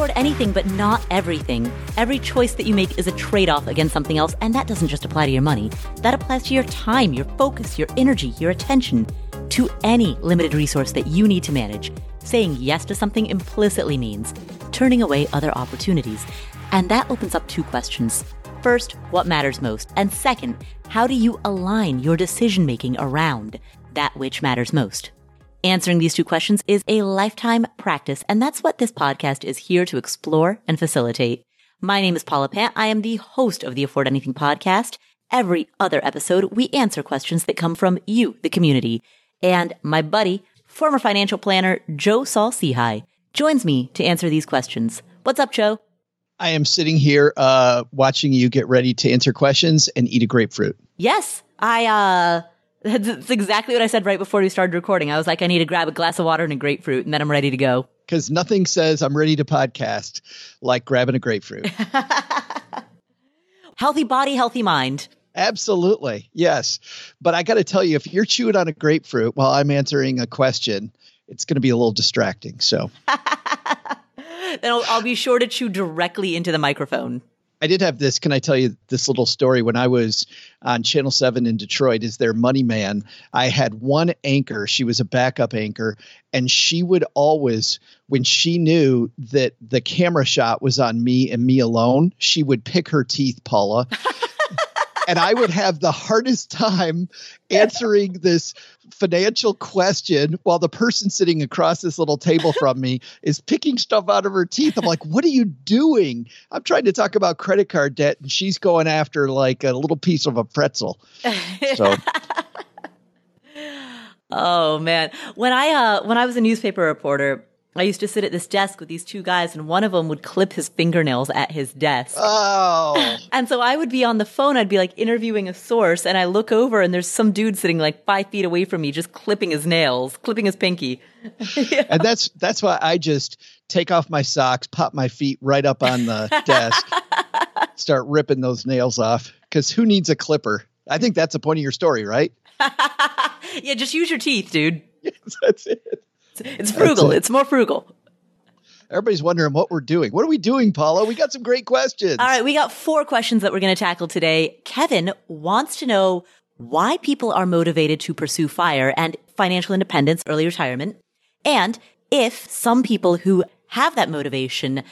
afford anything, but not everything. Every choice that you make is a trade off against something else, and that doesn't just apply to your money. That applies to your time, your focus, your energy, your attention, to any limited resource that you need to manage. Saying yes to something implicitly means turning away other opportunities. And that opens up two questions. First, what matters most? And second, how do you align your decision making around that which matters most? Answering these two questions is a lifetime practice, and that's what this podcast is here to explore and facilitate. My name is Paula Pant. I am the host of the Afford Anything podcast. Every other episode, we answer questions that come from you, the community. And my buddy, former financial planner Joe Saul Sehy, joins me to answer these questions. What's up, Joe? I am sitting here uh, watching you get ready to answer questions and eat a grapefruit. Yes, I. uh That's exactly what I said right before we started recording. I was like, I need to grab a glass of water and a grapefruit, and then I'm ready to go. Because nothing says I'm ready to podcast like grabbing a grapefruit. healthy body, healthy mind. Absolutely. Yes. But I got to tell you, if you're chewing on a grapefruit while I'm answering a question, it's going to be a little distracting. So then I'll, I'll be sure to chew directly into the microphone. I did have this. Can I tell you this little story? When I was on Channel 7 in Detroit as their money man, I had one anchor. She was a backup anchor, and she would always, when she knew that the camera shot was on me and me alone, she would pick her teeth, Paula. and I would have the hardest time answering this financial question while the person sitting across this little table from me is picking stuff out of her teeth. I'm like, what are you doing? I'm trying to talk about credit card debt, and she's going after like a little piece of a pretzel. So. oh man, when I uh when I was a newspaper reporter, I used to sit at this desk with these two guys, and one of them would clip his fingernails at his desk. Oh. and so I would be on the phone, I'd be like interviewing a source, and I look over, and there's some dude sitting like five feet away from me, just clipping his nails, clipping his pinky. yeah. And that's that's why I just take off my socks, pop my feet right up on the desk, start ripping those nails off. Because who needs a clipper? I think that's the point of your story, right? yeah, just use your teeth, dude. Yes, that's it. It's frugal. It. It's more frugal. Everybody's wondering what we're doing. What are we doing, Paula? We got some great questions. All right, we got four questions that we're going to tackle today. Kevin wants to know why people are motivated to pursue fire and financial independence, early retirement, and if some people who have that motivation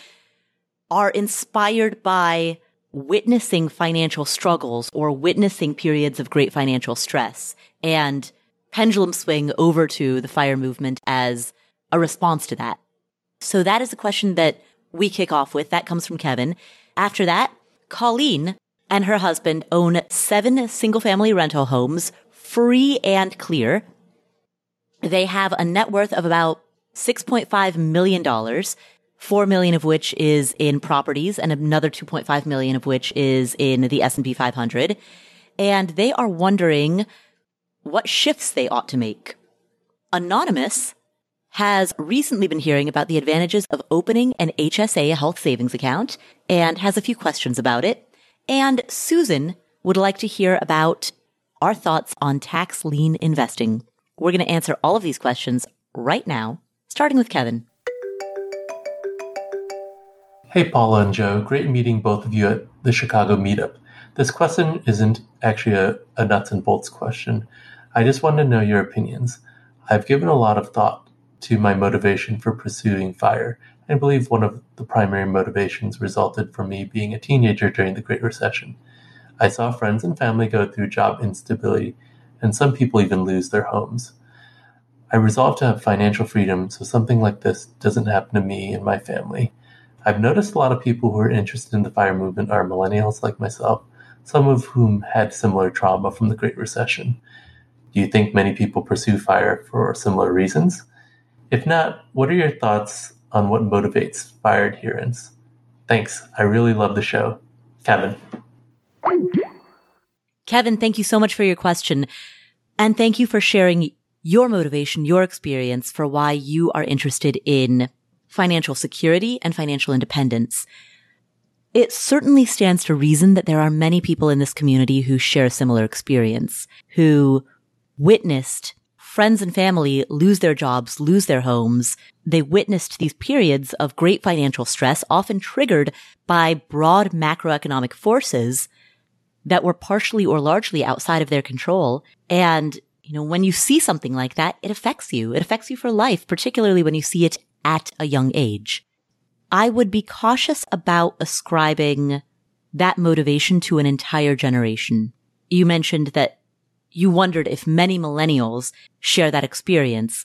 are inspired by witnessing financial struggles or witnessing periods of great financial stress and pendulum swing over to the fire movement as a response to that. So that is the question that we kick off with. That comes from Kevin. After that, Colleen and her husband own seven single family rental homes, free and clear. They have a net worth of about $6.5 million, 4 million of which is in properties and another 2.5 million of which is in the S&P 500. And they are wondering what shifts they ought to make. Anonymous has recently been hearing about the advantages of opening an HSA health savings account and has a few questions about it. And Susan would like to hear about our thoughts on tax lien investing. We're going to answer all of these questions right now, starting with Kevin. Hey, Paula and Joe. Great meeting both of you at the Chicago meetup. This question isn't actually a, a nuts and bolts question. I just want to know your opinions. I've given a lot of thought to my motivation for pursuing fire. I believe one of the primary motivations resulted from me being a teenager during the Great Recession. I saw friends and family go through job instability, and some people even lose their homes. I resolved to have financial freedom so something like this doesn't happen to me and my family. I've noticed a lot of people who are interested in the fire movement are millennials like myself, some of whom had similar trauma from the Great Recession. Do you think many people pursue fire for similar reasons? If not, what are your thoughts on what motivates fire adherence? Thanks. I really love the show. Kevin. Kevin, thank you so much for your question. And thank you for sharing your motivation, your experience for why you are interested in financial security and financial independence. It certainly stands to reason that there are many people in this community who share a similar experience, who witnessed friends and family lose their jobs, lose their homes. They witnessed these periods of great financial stress, often triggered by broad macroeconomic forces that were partially or largely outside of their control. And, you know, when you see something like that, it affects you. It affects you for life, particularly when you see it at a young age. I would be cautious about ascribing that motivation to an entire generation. You mentioned that you wondered if many millennials share that experience.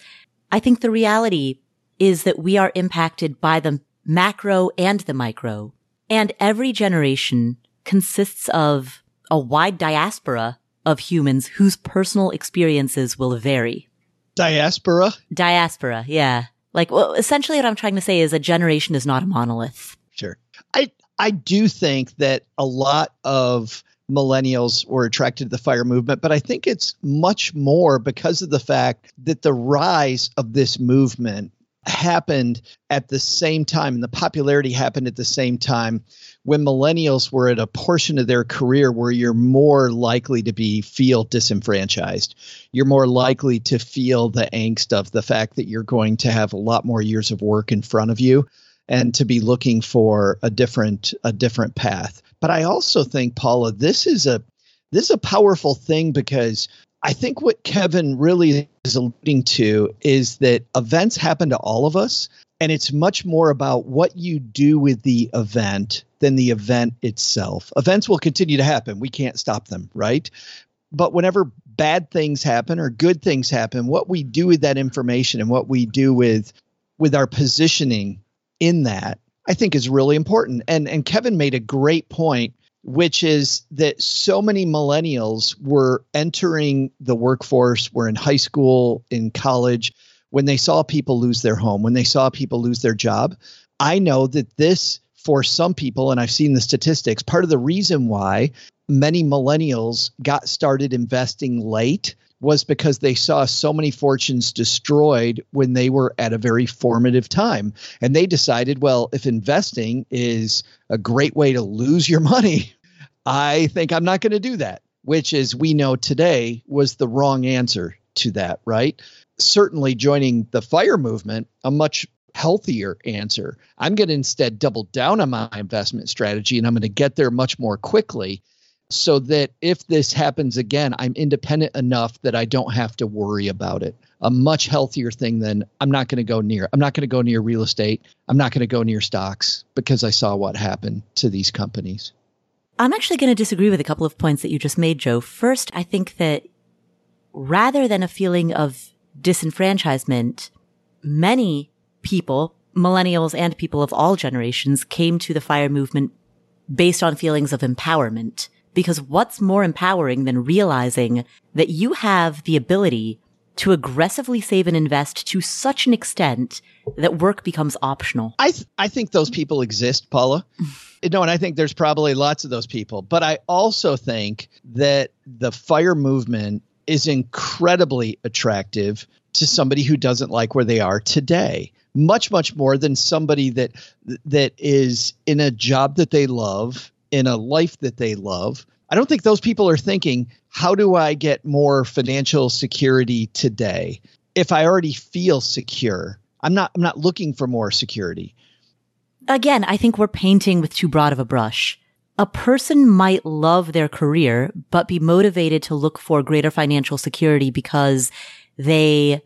I think the reality is that we are impacted by the macro and the micro. And every generation consists of a wide diaspora of humans whose personal experiences will vary. Diaspora? Diaspora, yeah. Like, well, essentially what I'm trying to say is a generation is not a monolith. Sure. I, I do think that a lot of millennials were attracted to the fire movement, but I think it's much more because of the fact that the rise of this movement happened at the same time and the popularity happened at the same time when millennials were at a portion of their career where you're more likely to be feel disenfranchised. You're more likely to feel the angst of the fact that you're going to have a lot more years of work in front of you and to be looking for a different a different path. But i also think paula this is a this is a powerful thing because I think what Kevin really is alluding to is that events happen to all of us, and it's much more about what you do with the event than the event itself. Events will continue to happen. We can't stop them, right? But whenever bad things happen or good things happen, what we do with that information and what we do with with our positioning in that, I think is really important. And and Kevin made a great point which is that so many millennials were entering the workforce, were in high school, in college, when they saw people lose their home, when they saw people lose their job. I know that this, for some people, and I've seen the statistics, part of the reason why many millennials got started investing late was because they saw so many fortunes destroyed when they were at a very formative time. And they decided, well, if investing is a great way to lose your money, I think I'm not going to do that, which as we know today was the wrong answer to that, right? Certainly joining the fire movement, a much healthier answer. I'm going to instead double down on my investment strategy and I'm going to get there much more quickly so that if this happens again, I'm independent enough that I don't have to worry about it. A much healthier thing than I'm not going to go near. I'm not going to go near real estate. I'm not going to go near stocks because I saw what happened to these companies. I'm actually going to disagree with a couple of points that you just made, Joe. First, I think that rather than a feeling of disenfranchisement, many people, millennials and people of all generations, came to the fire movement based on feelings of empowerment. Because what's more empowering than realizing that you have the ability to aggressively save and invest to such an extent that work becomes optional? I th- I think those people exist, Paula. no, and I think there's probably lots of those people. But I also think that the fire movement is incredibly attractive to somebody who doesn't like where they are today much much more than somebody that that is in a job that they love in a life that they love. I don't think those people are thinking, how do I get more financial security today? If I already feel secure, I'm not I'm not looking for more security. Again, I think we're painting with too broad of a brush. A person might love their career, but be motivated to look for greater financial security because they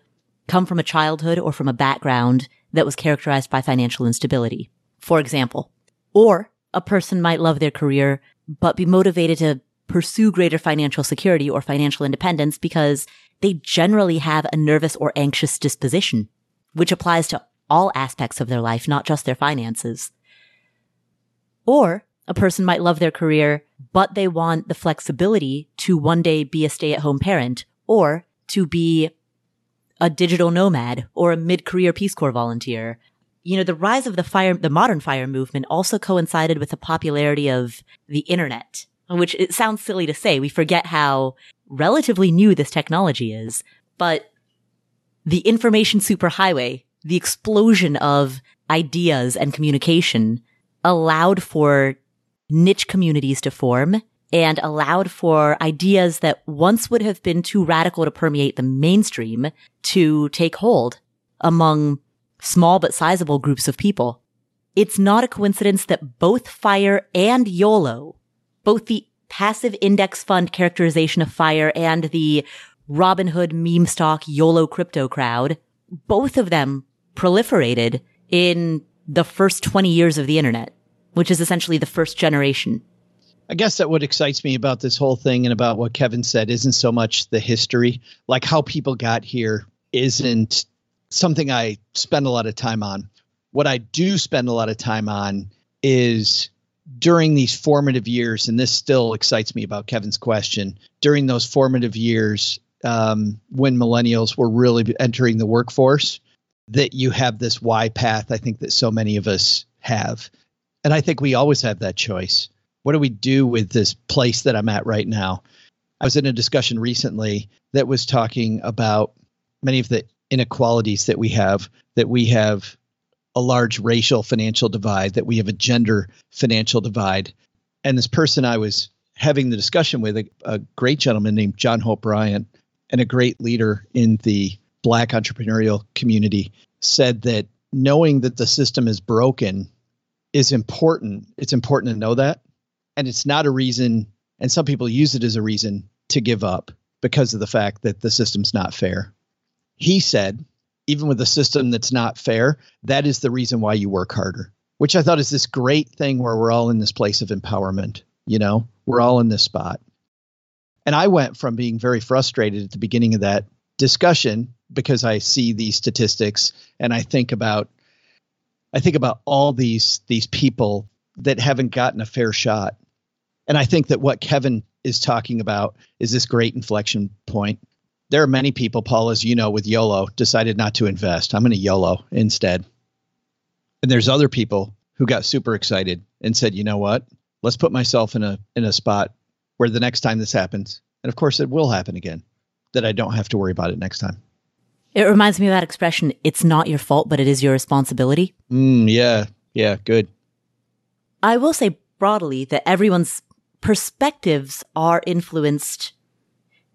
come from a childhood or from a background that was characterized by financial instability, for example. Or a person might love their career, but be motivated to pursue greater financial security or financial independence because they generally have a nervous or anxious disposition, which applies to all aspects of their life, not just their finances. Or a person might love their career, but they want the flexibility to one day be a stay at home parent or to be a digital nomad or a mid career Peace Corps volunteer you know, the rise of the fire, the modern fire movement also coincided with the popularity of the internet, which it sounds silly to say. We forget how relatively new this technology is, but the information superhighway, the explosion of ideas and communication allowed for niche communities to form and allowed for ideas that once would have been too radical to permeate the mainstream to take hold among small but sizable groups of people. It's not a coincidence that both FIRE and YOLO, both the passive index fund characterization of FIRE and the Robinhood meme stock YOLO crypto crowd, both of them proliferated in the first 20 years of the internet, which is essentially the first generation. I guess that what excites me about this whole thing and about what Kevin said isn't so much the history, like how people got here isn't something I spend a lot of time on. What I do spend a lot of time on is during these formative years, and this still excites me about Kevin's question, during those formative years um, when millennials were really entering the workforce, that you have this Y path, I think that so many of us have. And I think we always have that choice. What do we do with this place that I'm at right now? I was in a discussion recently that was talking about many of the inequalities that we have, that we have a large racial financial divide, that we have a gender financial divide. And this person I was having the discussion with, a, a great gentleman named John Hope Bryant, and a great leader in the black entrepreneurial community, said that knowing that the system is broken is important. It's important to know that. And it's not a reason, and some people use it as a reason to give up because of the fact that the system's not fair. He said, even with a system that's not fair, that is the reason why you work harder, which I thought is this great thing where we're all in this place of empowerment. You know, we're all in this spot. And I went from being very frustrated at the beginning of that discussion because I see these statistics and I think about I think about all these these people that haven't gotten a fair shot. And I think that what Kevin is talking about is this great inflection point there are many people, Paul, as you know, with YOLO decided not to invest. I'm going to YOLO instead. And there's other people who got super excited and said, you know what? Let's put myself in a in a spot where the next time this happens, and of course it will happen again, that I don't have to worry about it next time. It reminds me of that expression, it's not your fault, but it is your responsibility. Mm, yeah, yeah, good. I will say broadly that everyone's perspectives are influenced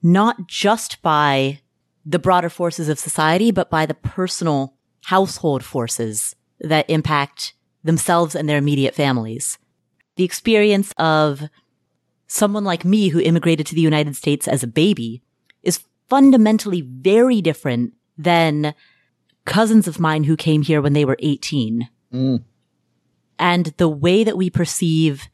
not just by the broader forces of society, but by the personal household forces that impact themselves and their immediate families. The experience of someone like me who immigrated to the United States as a baby is fundamentally very different than cousins of mine who came here when they were 18. Mm. And the way that we perceive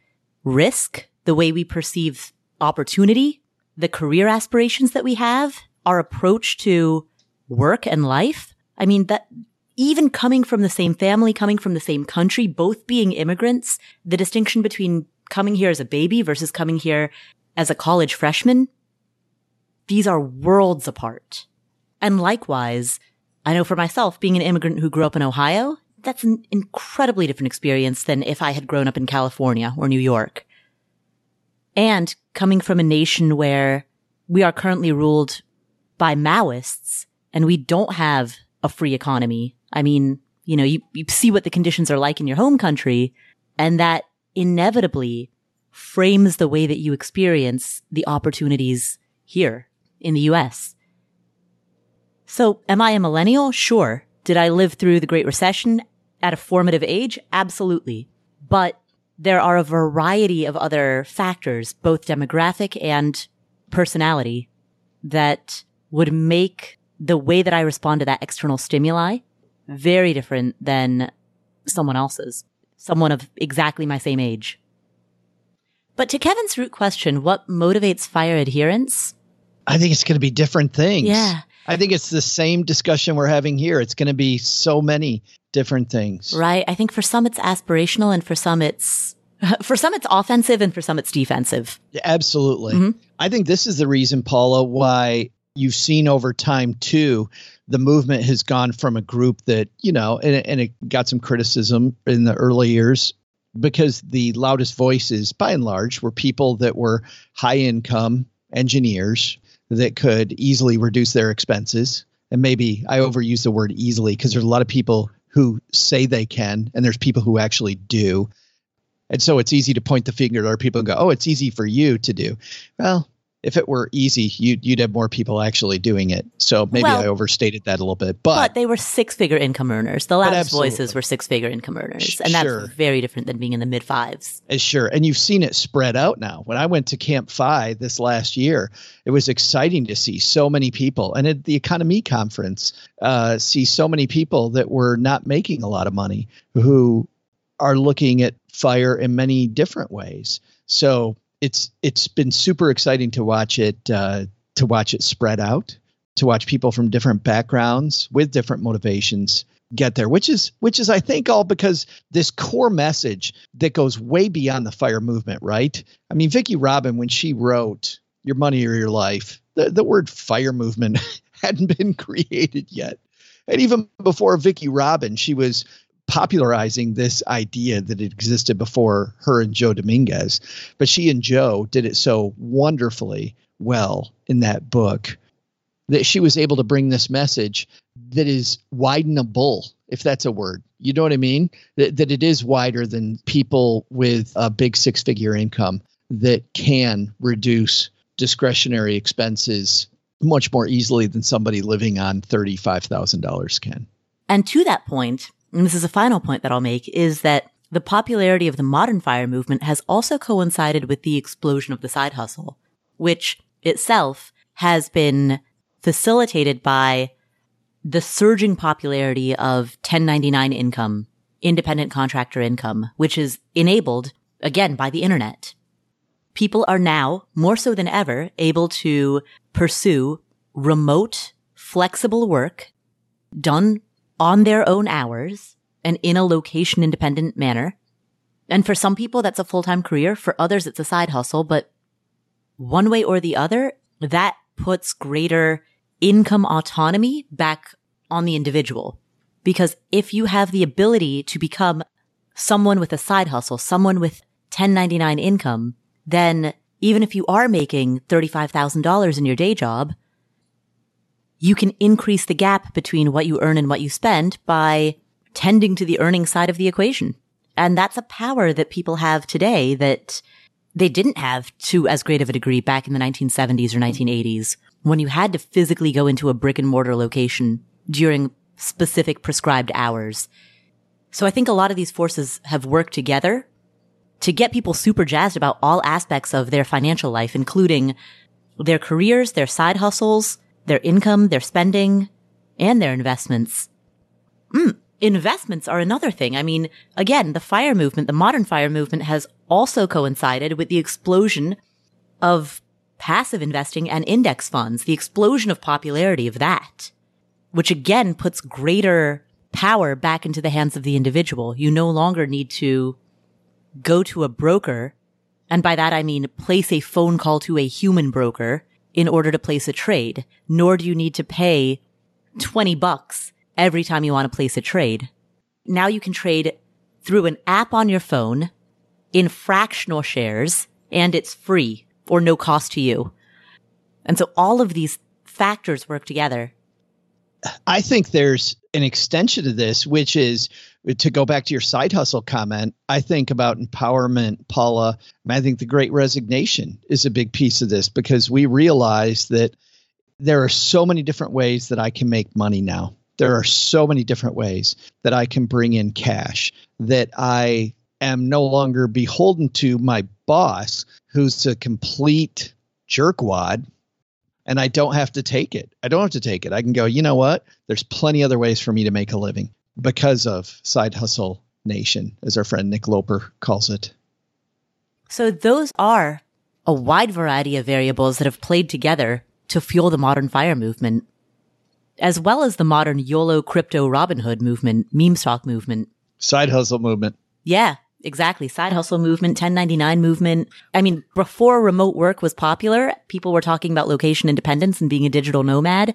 risk, the way we perceive opportunity, the career aspirations that we have, our approach to work and life. I mean, that even coming from the same family, coming from the same country, both being immigrants, the distinction between coming here as a baby versus coming here as a college freshman, these are worlds apart. And likewise, I know for myself, being an immigrant who grew up in Ohio, that's an incredibly different experience than if I had grown up in California or New York. And coming from a nation where we are currently ruled by Maoists and we don't have a free economy. I mean, you know, you, you see what the conditions are like in your home country and that inevitably frames the way that you experience the opportunities here in the US. So am I a millennial? Sure. Did I live through the Great Recession at a formative age? Absolutely. But there are a variety of other factors, both demographic and personality, that would make the way that I respond to that external stimuli very different than someone else's, someone of exactly my same age. But to Kevin's root question, what motivates fire adherence? I think it's going to be different things. Yeah. I think it's the same discussion we're having here. It's going to be so many different things. Right. I think for some it's aspirational and for some it's for some it's offensive and for some it's defensive. Yeah, absolutely. Mm-hmm. I think this is the reason Paula why you've seen over time too the movement has gone from a group that, you know, and, and it got some criticism in the early years because the loudest voices by and large were people that were high income engineers that could easily reduce their expenses and maybe I overuse the word easily because there's a lot of people who say they can, and there's people who actually do. And so it's easy to point the finger at other people and go, oh, it's easy for you to do. Well, if it were easy, you'd, you'd have more people actually doing it. So maybe well, I overstated that a little bit. But, but they were six figure income earners. The loudest voices were six figure income earners. And sure. that's very different than being in the mid fives. Uh, sure. And you've seen it spread out now. When I went to Camp FI this last year, it was exciting to see so many people. And at the EconoMe Conference, uh, see so many people that were not making a lot of money who are looking at fire in many different ways. So it's it's been super exciting to watch it uh, to watch it spread out, to watch people from different backgrounds with different motivations get there which is which is i think all because this core message that goes way beyond the fire movement right? I mean vicki robin when she wrote your money or your life the, the word fire movement hadn't been created yet. And even before vicki robin she was popularizing this idea that it existed before her and Joe Dominguez. But she and Joe did it so wonderfully well in that book that she was able to bring this message that is widenable, if that's a word. You know what I mean? That, that it is wider than people with a big six figure income that can reduce discretionary expenses much more easily than somebody living on $35,000 can. And to that point, and this is a final point that I'll make, is that the popularity of the modern fire movement has also coincided with the explosion of the side hustle, which itself has been facilitated by the surging popularity of 1099 income, independent contractor income, which is enabled again by the internet. People are now more so than ever able to pursue remote, flexible work done on their own hours and in a location independent manner. And for some people, that's a full time career. For others, it's a side hustle. But one way or the other, that puts greater income autonomy back on the individual. Because if you have the ability to become someone with a side hustle, someone with 1099 income, then even if you are making $35,000 in your day job, you can increase the gap between what you earn and what you spend by tending to the earning side of the equation. And that's a power that people have today that they didn't have to as great of a degree back in the 1970s or 1980s when you had to physically go into a brick and mortar location during specific prescribed hours. So I think a lot of these forces have worked together to get people super jazzed about all aspects of their financial life, including their careers, their side hustles, their income, their spending, and their investments. Mm, investments are another thing. I mean, again, the fire movement, the modern fire movement has also coincided with the explosion of passive investing and index funds, the explosion of popularity of that, which again puts greater power back into the hands of the individual. You no longer need to go to a broker. And by that, I mean place a phone call to a human broker in order to place a trade, nor do you need to pay 20 bucks every time you want to place a trade. Now you can trade through an app on your phone in fractional shares and it's free or no cost to you. And so all of these factors work together. I think there's an extension to this, which is to go back to your side hustle comment, I think about empowerment, Paula. I think the great resignation is a big piece of this because we realize that there are so many different ways that I can make money now. There are so many different ways that I can bring in cash that I am no longer beholden to my boss, who's a complete jerkwad, and I don't have to take it. I don't have to take it. I can go, you know what? There's plenty other ways for me to make a living because of Side Hustle Nation, as our friend Nick Loper calls it. So those are a wide variety of variables that have played together to fuel the modern fire movement, as well as the modern YOLO crypto Robinhood movement, meme stock movement, side hustle movement. Yeah, exactly. Side hustle movement, 1099 movement. I mean, before remote work was popular, people were talking about location independence and being a digital nomad.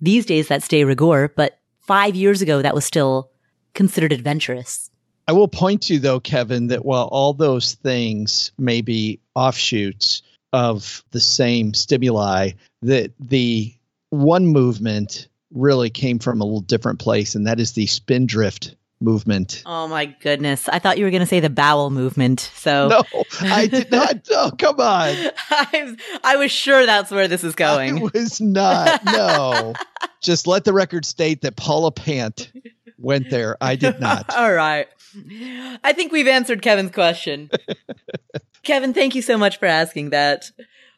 These days that's de rigueur, but five years ago, that was still considered adventurous. I will point to, though, Kevin, that while all those things may be offshoots of the same stimuli, that the one movement really came from a little different place, and that is the spindrift movement. Oh my goodness. I thought you were going to say the bowel movement. So No, I did not. Oh, come on. I, I was sure that's where this is going. I was not. No. Just let the record state that Paula Pant went there. I did not. All right. I think we've answered Kevin's question. Kevin, thank you so much for asking that.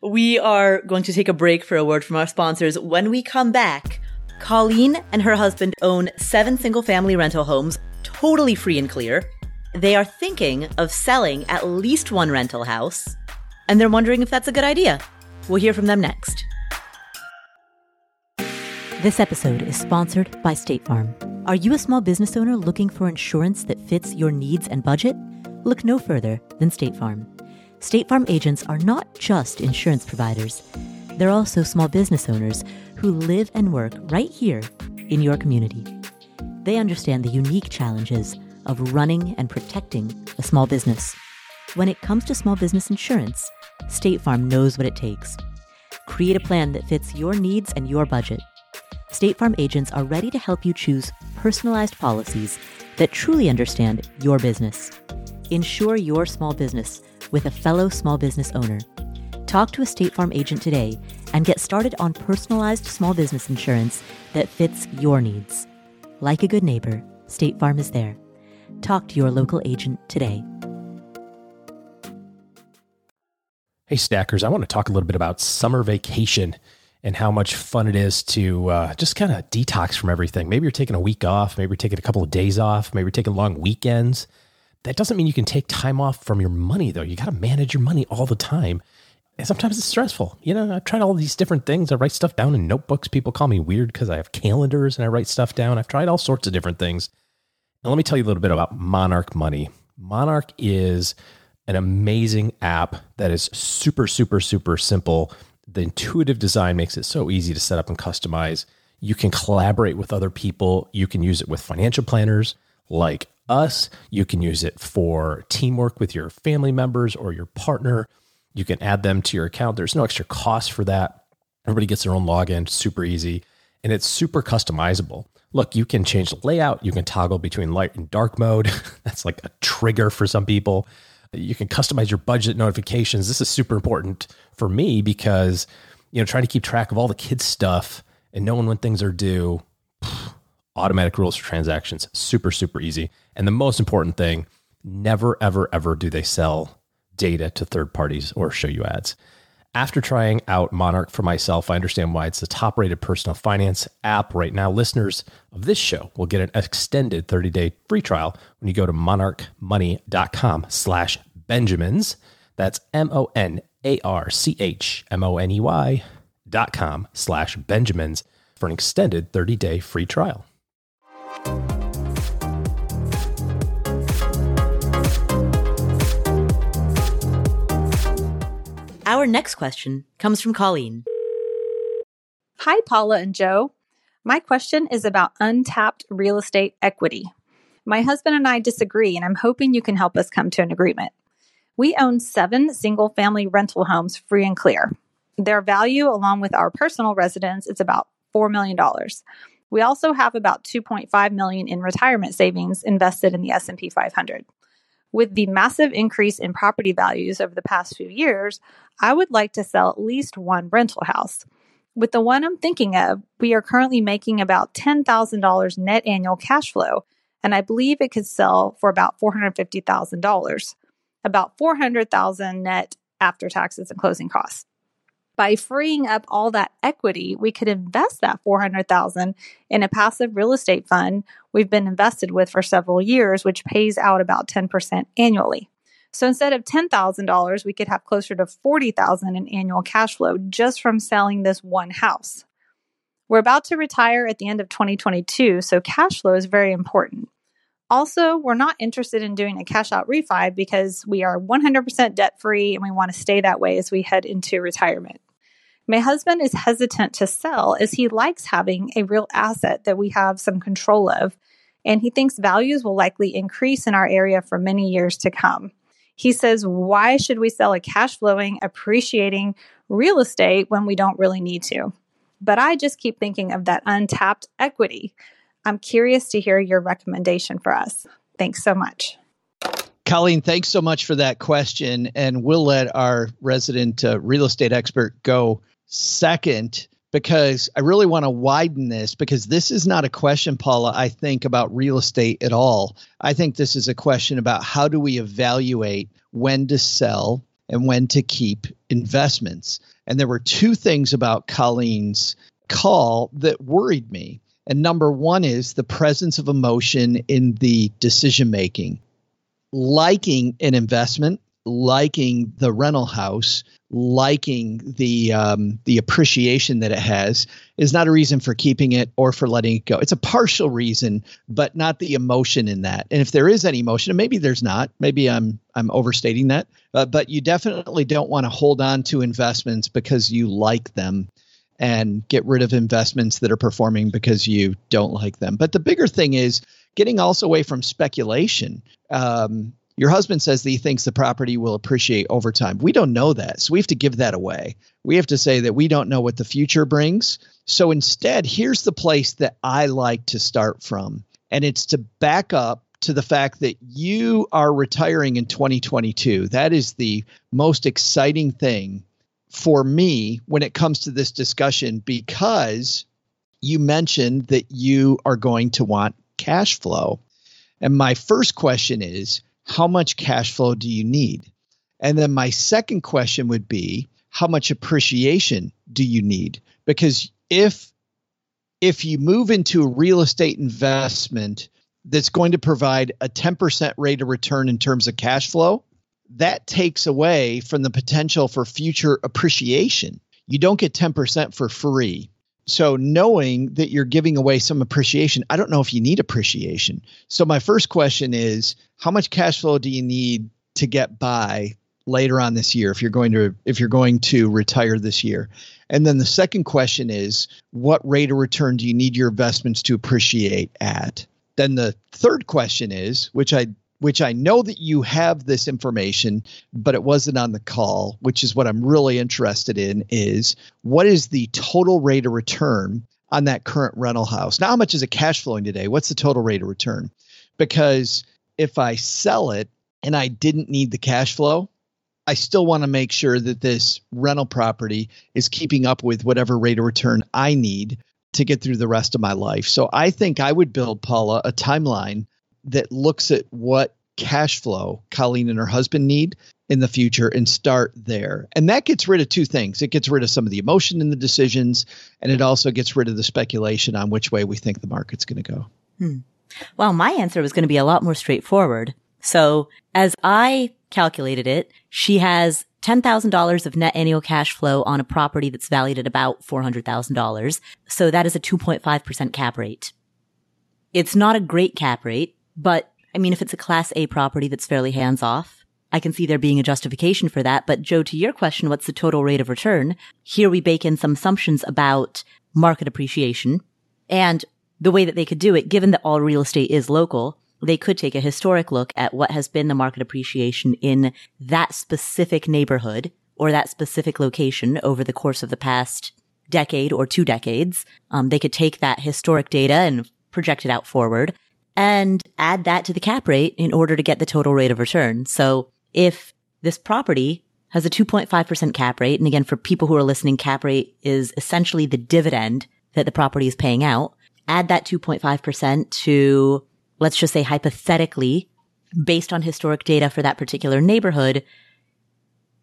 We are going to take a break for a word from our sponsors. When we come back, Colleen and her husband own seven single family rental homes, totally free and clear. They are thinking of selling at least one rental house, and they're wondering if that's a good idea. We'll hear from them next. This episode is sponsored by State Farm. Are you a small business owner looking for insurance that fits your needs and budget? Look no further than State Farm. State Farm agents are not just insurance providers, they're also small business owners who live and work right here in your community. They understand the unique challenges of running and protecting a small business. When it comes to small business insurance, State Farm knows what it takes. Create a plan that fits your needs and your budget. State Farm agents are ready to help you choose personalized policies that truly understand your business. Insure your small business with a fellow small business owner. Talk to a State Farm agent today and get started on personalized small business insurance that fits your needs. Like a good neighbor, State Farm is there. Talk to your local agent today. Hey, Stackers, I want to talk a little bit about summer vacation and how much fun it is to uh, just kind of detox from everything. Maybe you're taking a week off, maybe you're taking a couple of days off, maybe you're taking long weekends. That doesn't mean you can take time off from your money, though. You got to manage your money all the time. And sometimes it's stressful. You know, I've tried all these different things. I write stuff down in notebooks. People call me weird because I have calendars and I write stuff down. I've tried all sorts of different things. Now, let me tell you a little bit about Monarch Money. Monarch is an amazing app that is super, super, super simple. The intuitive design makes it so easy to set up and customize. You can collaborate with other people. You can use it with financial planners like us. You can use it for teamwork with your family members or your partner. You can add them to your account. There's no extra cost for that. Everybody gets their own login, super easy, and it's super customizable. Look, you can change the layout. You can toggle between light and dark mode. That's like a trigger for some people. You can customize your budget notifications. This is super important for me because, you know, trying to keep track of all the kids' stuff and knowing when things are due, automatic rules for transactions, super, super easy. And the most important thing, never, ever, ever do they sell data to third parties or show you ads. After trying out Monarch for myself, I understand why it's the top rated personal finance app right now. Listeners of this show will get an extended 30 day free trial when you go to monarchmoney.com slash Benjamins. That's M O N A R C H M O N E Y dot com slash Benjamins for an extended 30 day free trial. Our next question comes from Colleen. Hi, Paula and Joe. My question is about untapped real estate equity. My husband and I disagree, and I'm hoping you can help us come to an agreement. We own seven single family rental homes free and clear. Their value, along with our personal residence, is about $4 million. We also have about 2.5 million in retirement savings invested in the S&P 500. With the massive increase in property values over the past few years, I would like to sell at least one rental house. With the one I'm thinking of, we are currently making about $10,000 net annual cash flow, and I believe it could sell for about $450,000, about 400,000 net after taxes and closing costs. By freeing up all that equity, we could invest that 400,000 in a passive real estate fund we've been invested with for several years, which pays out about 10% annually. So instead of $10,000, we could have closer to 40,000 in annual cash flow just from selling this one house. We're about to retire at the end of 2022, so cash flow is very important. Also, we're not interested in doing a cash out refi because we are 100% debt free and we want to stay that way as we head into retirement. My husband is hesitant to sell as he likes having a real asset that we have some control of, and he thinks values will likely increase in our area for many years to come. He says, Why should we sell a cash flowing, appreciating real estate when we don't really need to? But I just keep thinking of that untapped equity. I'm curious to hear your recommendation for us. Thanks so much. Colleen, thanks so much for that question. And we'll let our resident uh, real estate expert go second because I really want to widen this because this is not a question, Paula, I think about real estate at all. I think this is a question about how do we evaluate when to sell and when to keep investments. And there were two things about Colleen's call that worried me. And number one is the presence of emotion in the decision making liking an investment, liking the rental house, liking the um, the appreciation that it has is not a reason for keeping it or for letting it go. It's a partial reason, but not the emotion in that. And if there is any emotion, and maybe there's not, maybe I'm I'm overstating that, uh, but you definitely don't want to hold on to investments because you like them and get rid of investments that are performing because you don't like them. But the bigger thing is getting also away from speculation. Um, your husband says that he thinks the property will appreciate over time. We don't know that. So we have to give that away. We have to say that we don't know what the future brings. So instead, here's the place that I like to start from. And it's to back up to the fact that you are retiring in 2022. That is the most exciting thing for me when it comes to this discussion because you mentioned that you are going to want cash flow. And my first question is how much cash flow do you need? And then my second question would be how much appreciation do you need? Because if if you move into a real estate investment that's going to provide a 10% rate of return in terms of cash flow, that takes away from the potential for future appreciation. You don't get 10% for free so knowing that you're giving away some appreciation i don't know if you need appreciation. So my first question is how much cash flow do you need to get by later on this year if you're going to if you're going to retire this year? And then the second question is what rate of return do you need your investments to appreciate at? Then the third question is which i which I know that you have this information, but it wasn't on the call, which is what I'm really interested in is what is the total rate of return on that current rental house? Now, how much is it cash flowing today? What's the total rate of return? Because if I sell it and I didn't need the cash flow, I still want to make sure that this rental property is keeping up with whatever rate of return I need to get through the rest of my life. So I think I would build Paula a timeline that looks at what cash flow Colleen and her husband need in the future and start there. And that gets rid of two things. It gets rid of some of the emotion in the decisions, and it also gets rid of the speculation on which way we think the market's going to go. Hmm. Well, my answer was going to be a lot more straightforward. So as I calculated it, she has $10,000 of net annual cash flow on a property that's valued at about $400,000. So that is a 2.5% cap rate. It's not a great cap rate but I mean, if it's a class A property that's fairly hands off, I can see there being a justification for that. But Joe, to your question, what's the total rate of return? Here we bake in some assumptions about market appreciation and the way that they could do it, given that all real estate is local, they could take a historic look at what has been the market appreciation in that specific neighborhood or that specific location over the course of the past decade or two decades. Um, they could take that historic data and project it out forward and add that to the cap rate in order to get the total rate of return. So if this property has a 2.5% cap rate, and again, for people who are listening, cap rate is essentially the dividend that the property is paying out. Add that 2.5% to, let's just say hypothetically, based on historic data for that particular neighborhood,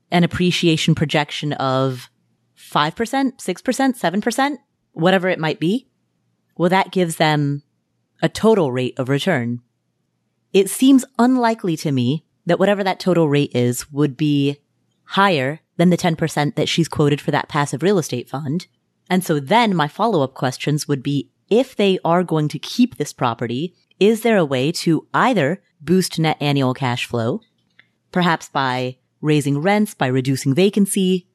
an appreciation projection of 5%, 6%, 7%, whatever it might be. Well, that gives them a total rate of return. It seems unlikely to me that whatever that total rate is would be higher than the 10% that she's quoted for that passive real estate fund. And so then my follow up questions would be if they are going to keep this property, is there a way to either boost net annual cash flow, perhaps by raising rents, by reducing vacancy,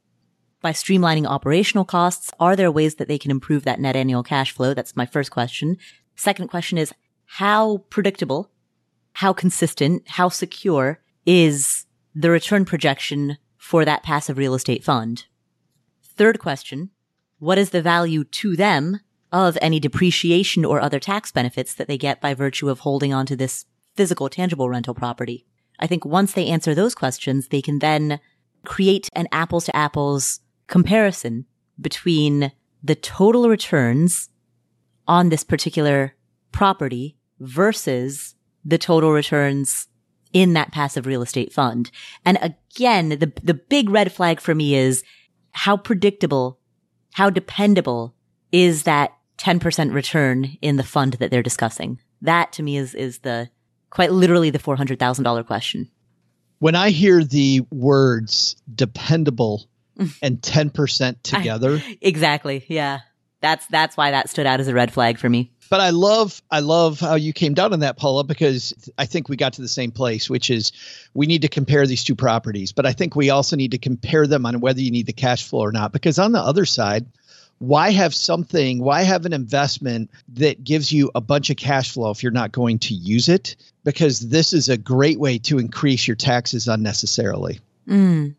by streamlining operational costs? Are there ways that they can improve that net annual cash flow? That's my first question. Second question is how predictable, how consistent, how secure is the return projection for that passive real estate fund? Third question, what is the value to them of any depreciation or other tax benefits that they get by virtue of holding onto this physical, tangible rental property. I think once they answer those questions, they can then create an apples to apples comparison between the total returns on this particular property versus the total returns in that passive real estate fund. And again, the, the big red flag for me is how predictable, how dependable is that 10% return in the fund that they're discussing? That to me is, is the quite literally the $400,000 question. When I hear the words dependable and 10% together. I, exactly. Yeah. That's that's why that stood out as a red flag for me. But I love I love how you came down on that, Paula, because I think we got to the same place, which is we need to compare these two properties. But I think we also need to compare them on whether you need the cash flow or not. Because on the other side, why have something, why have an investment that gives you a bunch of cash flow if you're not going to use it? Because this is a great way to increase your taxes unnecessarily. Mm.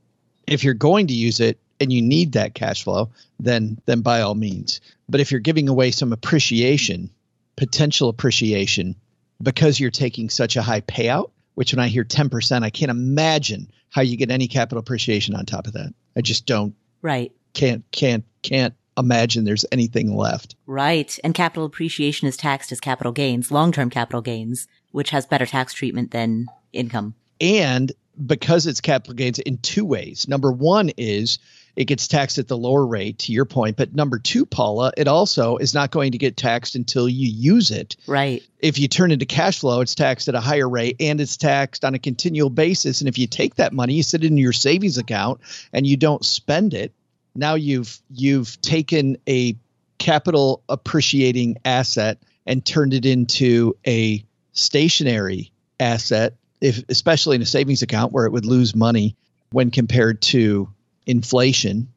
If you're going to use it, and you need that cash flow, then then by all means. But if you're giving away some appreciation, potential appreciation, because you're taking such a high payout, which when I hear 10%, I can't imagine how you get any capital appreciation on top of that. I just don't. Right. Can't can't can't imagine there's anything left. Right. And capital appreciation is taxed as capital gains, long-term capital gains, which has better tax treatment than income. And because it's capital gains in two ways. Number one is it gets taxed at the lower rate to your point. But number two paula it also is not going to get taxed until you use it. Right. If you turn into cash flow it's taxed at a higher rate and it's taxed on a continual basis. And if you take that money you sit it in your savings account and you don't spend it. Now you've you've taken a capital appreciating asset and turned it into a stationary asset if especially in a savings account where it would lose money when compared to inflation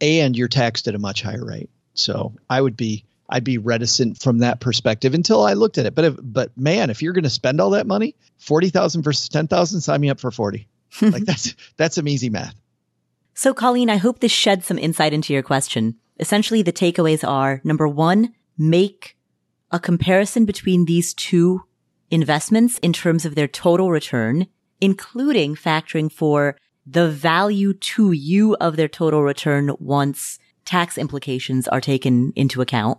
and you're taxed at a much higher rate. So I would be I'd be reticent from that perspective until I looked at it. But if, but man, if you're going to spend all that money, forty thousand versus ten thousand, sign me up for forty. like that's that's some easy math. So Colleen, I hope this sheds some insight into your question. Essentially, the takeaways are number one, make a comparison between these two investments in terms of their total return, including factoring for the value to you of their total return once tax implications are taken into account.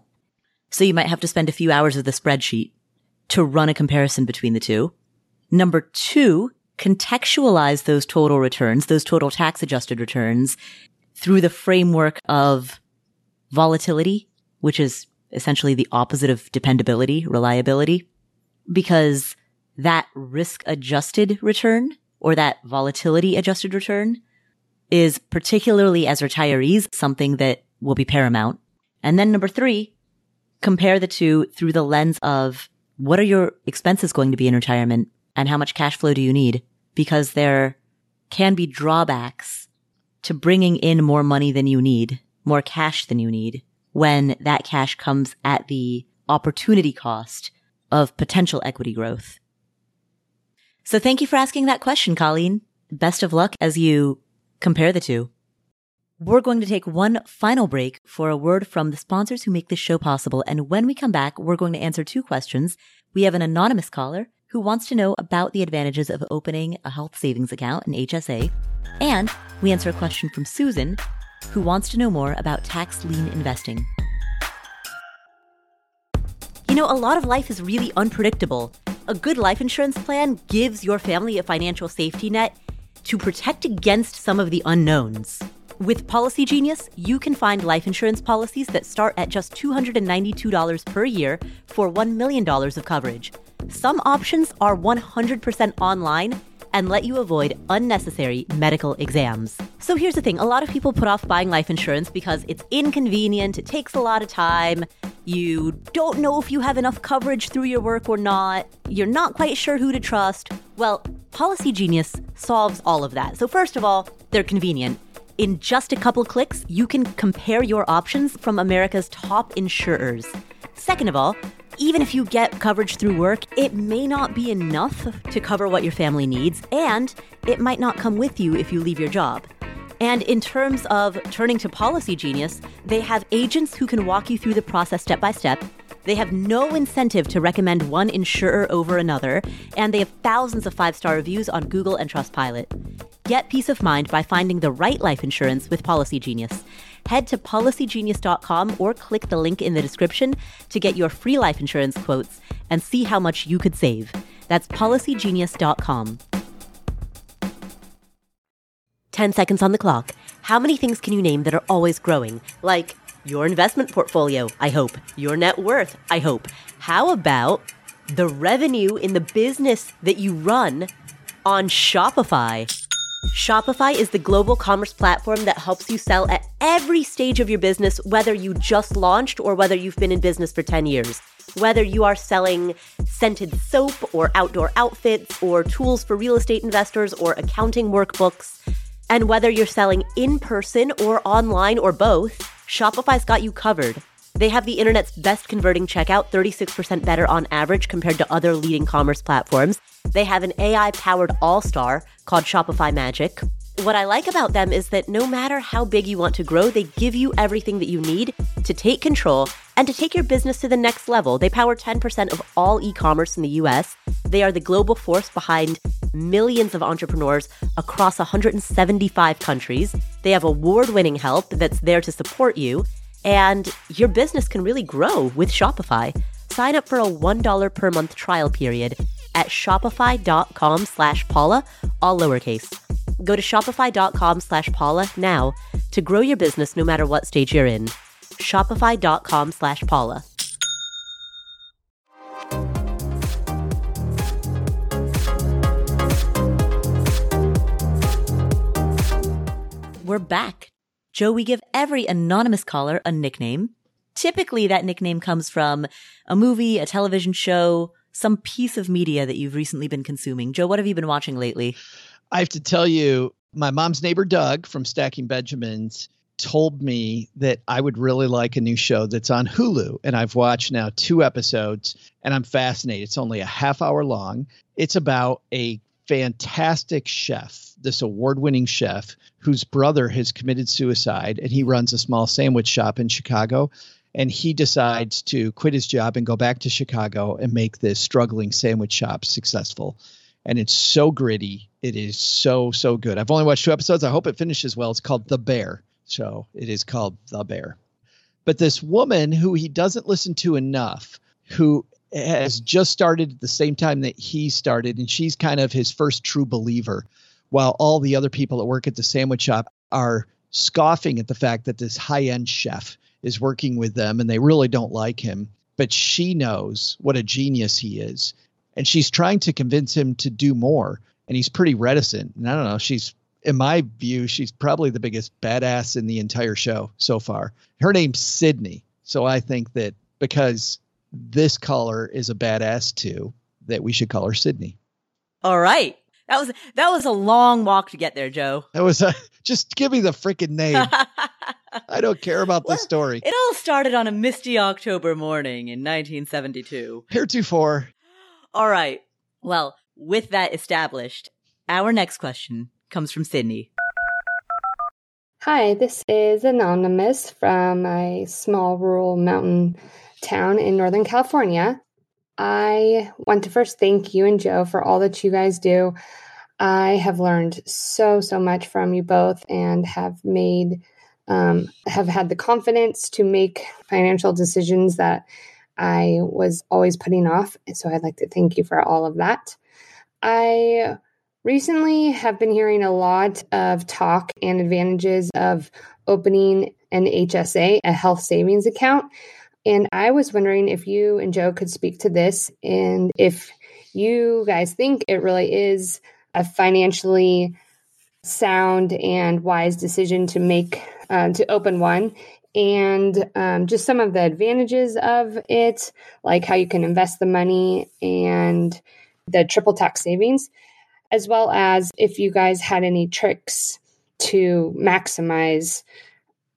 So you might have to spend a few hours of the spreadsheet to run a comparison between the two. Number two, contextualize those total returns, those total tax adjusted returns through the framework of volatility, which is essentially the opposite of dependability, reliability, because that risk adjusted return or that volatility adjusted return is particularly as retirees something that will be paramount. And then number three, compare the two through the lens of what are your expenses going to be in retirement and how much cash flow do you need? Because there can be drawbacks to bringing in more money than you need, more cash than you need when that cash comes at the opportunity cost of potential equity growth. So thank you for asking that question, Colleen. Best of luck as you compare the two. We're going to take one final break for a word from the sponsors who make this show possible. And when we come back, we're going to answer two questions. We have an anonymous caller who wants to know about the advantages of opening a health savings account, an HSA. And we answer a question from Susan who wants to know more about tax lien investing. You know, a lot of life is really unpredictable. A good life insurance plan gives your family a financial safety net to protect against some of the unknowns. With Policygenius, you can find life insurance policies that start at just $292 per year for $1 million of coverage. Some options are 100% online and let you avoid unnecessary medical exams. So here's the thing a lot of people put off buying life insurance because it's inconvenient, it takes a lot of time, you don't know if you have enough coverage through your work or not, you're not quite sure who to trust. Well, Policygenius solves all of that. So, first of all, they're convenient. In just a couple clicks, you can compare your options from America's top insurers. Second of all, even if you get coverage through work, it may not be enough to cover what your family needs, and it might not come with you if you leave your job. And in terms of turning to Policygenius, they have agents who can walk you through the process step by step. They have no incentive to recommend one insurer over another, and they have thousands of five star reviews on Google and Trustpilot. Get peace of mind by finding the right life insurance with Policygenius. Head to policygenius.com or click the link in the description to get your free life insurance quotes and see how much you could save. That's policygenius.com. 10 seconds on the clock. How many things can you name that are always growing? Like your investment portfolio, I hope. Your net worth, I hope. How about the revenue in the business that you run on Shopify? Shopify is the global commerce platform that helps you sell at every stage of your business, whether you just launched or whether you've been in business for 10 years. Whether you are selling scented soap or outdoor outfits or tools for real estate investors or accounting workbooks, and whether you're selling in person or online or both, Shopify's got you covered. They have the internet's best converting checkout, 36% better on average compared to other leading commerce platforms. They have an AI powered all star called Shopify Magic. What I like about them is that no matter how big you want to grow, they give you everything that you need to take control and to take your business to the next level. They power 10% of all e commerce in the US. They are the global force behind millions of entrepreneurs across 175 countries. They have award winning help that's there to support you, and your business can really grow with Shopify. Sign up for a $1 per month trial period at shopify.com slash Paula, all lowercase. Go to shopify.com slash Paula now to grow your business no matter what stage you're in. Shopify.com slash Paula. We're back. Joe, we give every anonymous caller a nickname. Typically, that nickname comes from a movie, a television show, some piece of media that you've recently been consuming. Joe, what have you been watching lately? I have to tell you, my mom's neighbor Doug from Stacking Benjamins told me that I would really like a new show that's on Hulu. And I've watched now two episodes and I'm fascinated. It's only a half hour long. It's about a fantastic chef, this award winning chef whose brother has committed suicide and he runs a small sandwich shop in Chicago. And he decides to quit his job and go back to Chicago and make this struggling sandwich shop successful and it's so gritty. It is so so good. I've only watched two episodes. I hope it finishes well. It's called The Bear. So it is called The Bear. But this woman who he doesn't listen to enough, who has just started at the same time that he started, and she's kind of his first true believer, while all the other people that work at the sandwich shop are scoffing at the fact that this high end chef is working with them and they really don't like him. But she knows what a genius he is and she's trying to convince him to do more and he's pretty reticent. And i don't know she's in my view she's probably the biggest badass in the entire show so far. Her name's sydney so i think that because this caller is a badass too that we should call her sydney. All right. That was that was a long walk to get there joe. That was a just give me the freaking name. I don't care about well, the story. it all started on a misty october morning in 1972 heretofore all right. Well, with that established, our next question comes from Sydney. Hi, this is Anonymous from a small rural mountain town in Northern California. I want to first thank you and Joe for all that you guys do. I have learned so, so much from you both and have made, um, have had the confidence to make financial decisions that I was always putting off. So I'd like to thank you for all of that. I recently have been hearing a lot of talk and advantages of opening an HSA, a health savings account. And I was wondering if you and Joe could speak to this and if you guys think it really is a financially sound and wise decision to make uh, to open one and um, just some of the advantages of it, like how you can invest the money and the triple tax savings, as well as if you guys had any tricks to maximize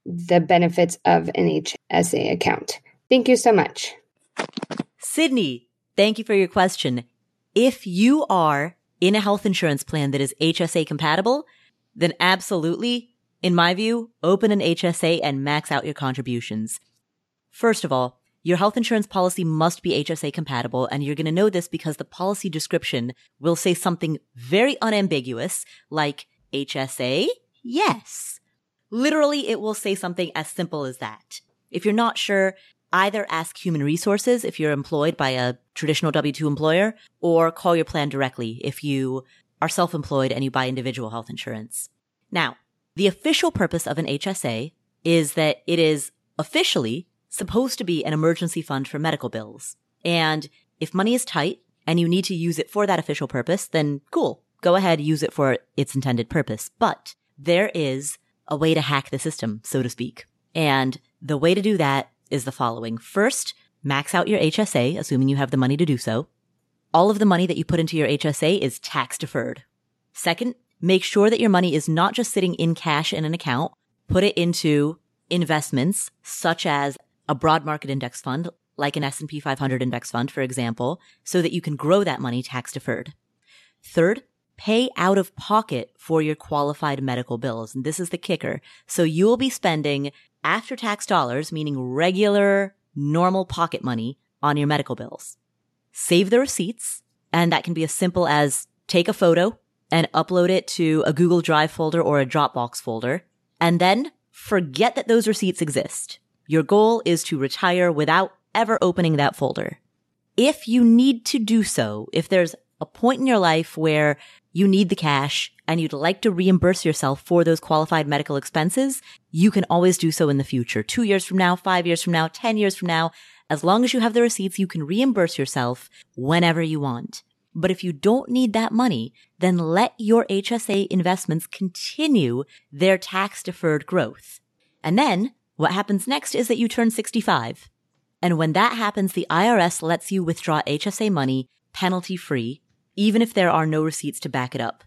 the benefits of an HSA account. Thank you so much. Sydney, thank you for your question. If you are in a health insurance plan that is HSA compatible, then absolutely In my view, open an HSA and max out your contributions. First of all, your health insurance policy must be HSA compatible, and you're going to know this because the policy description will say something very unambiguous like HSA? Yes. Literally, it will say something as simple as that. If you're not sure, either ask human resources if you're employed by a traditional W-2 employer or call your plan directly if you are self-employed and you buy individual health insurance. Now, the official purpose of an HSA is that it is officially supposed to be an emergency fund for medical bills. And if money is tight and you need to use it for that official purpose, then cool. Go ahead, use it for its intended purpose. But there is a way to hack the system, so to speak. And the way to do that is the following. First, max out your HSA, assuming you have the money to do so. All of the money that you put into your HSA is tax deferred. Second, make sure that your money is not just sitting in cash in an account. Put it into investments such as a broad market index fund, like an S&P 500 index fund, for example, so that you can grow that money tax deferred. Third, pay out of pocket for your qualified medical bills. And this is the kicker. So you will be spending after tax dollars, meaning regular, normal pocket money on your medical bills. Save the receipts. And that can be as simple as take a photo and upload it to a Google Drive folder or a Dropbox folder. And then forget that those receipts exist. Your goal is to retire without ever opening that folder. If you need to do so, if there's a point in your life where you need the cash and you'd like to reimburse yourself for those qualified medical expenses, you can always do so in the future. Two years from now, five years from now, 10 years from now, as long as you have the receipts, you can reimburse yourself whenever you want. But if you don't need that money, then let your HSA investments continue their tax deferred growth. And then what happens next is that you turn 65. And when that happens, the IRS lets you withdraw HSA money penalty free, even if there are no receipts to back it up.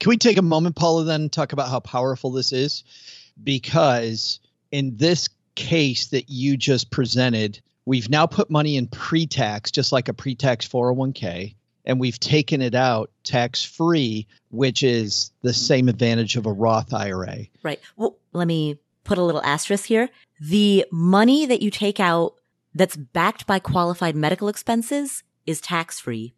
Can we take a moment, Paula, then talk about how powerful this is? Because in this case that you just presented, we've now put money in pre tax, just like a pre tax 401k, and we've taken it out tax free, which is the same advantage of a Roth IRA. Right. Well, let me put a little asterisk here. The money that you take out that's backed by qualified medical expenses is tax free.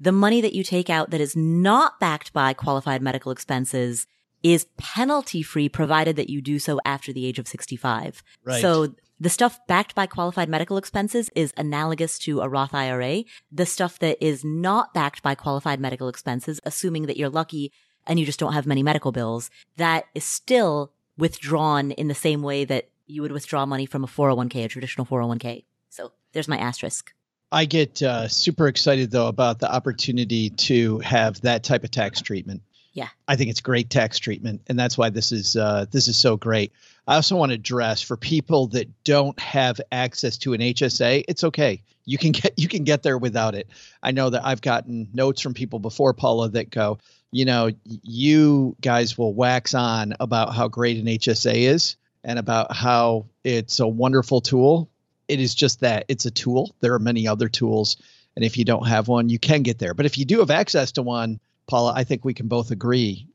The money that you take out that is not backed by qualified medical expenses is penalty free provided that you do so after the age of 65. Right. So the stuff backed by qualified medical expenses is analogous to a Roth IRA. The stuff that is not backed by qualified medical expenses, assuming that you're lucky and you just don't have many medical bills, that is still withdrawn in the same way that you would withdraw money from a 401k, a traditional 401k. So there's my asterisk. I get uh, super excited though about the opportunity to have that type of tax treatment. Yeah, I think it's great tax treatment, and that's why this is uh, this is so great. I also want to address for people that don't have access to an HSA, it's okay. You can get you can get there without it. I know that I've gotten notes from people before Paula that go, you know, you guys will wax on about how great an HSA is and about how it's a wonderful tool. It is just that it's a tool. There are many other tools. And if you don't have one, you can get there. But if you do have access to one, Paula, I think we can both agree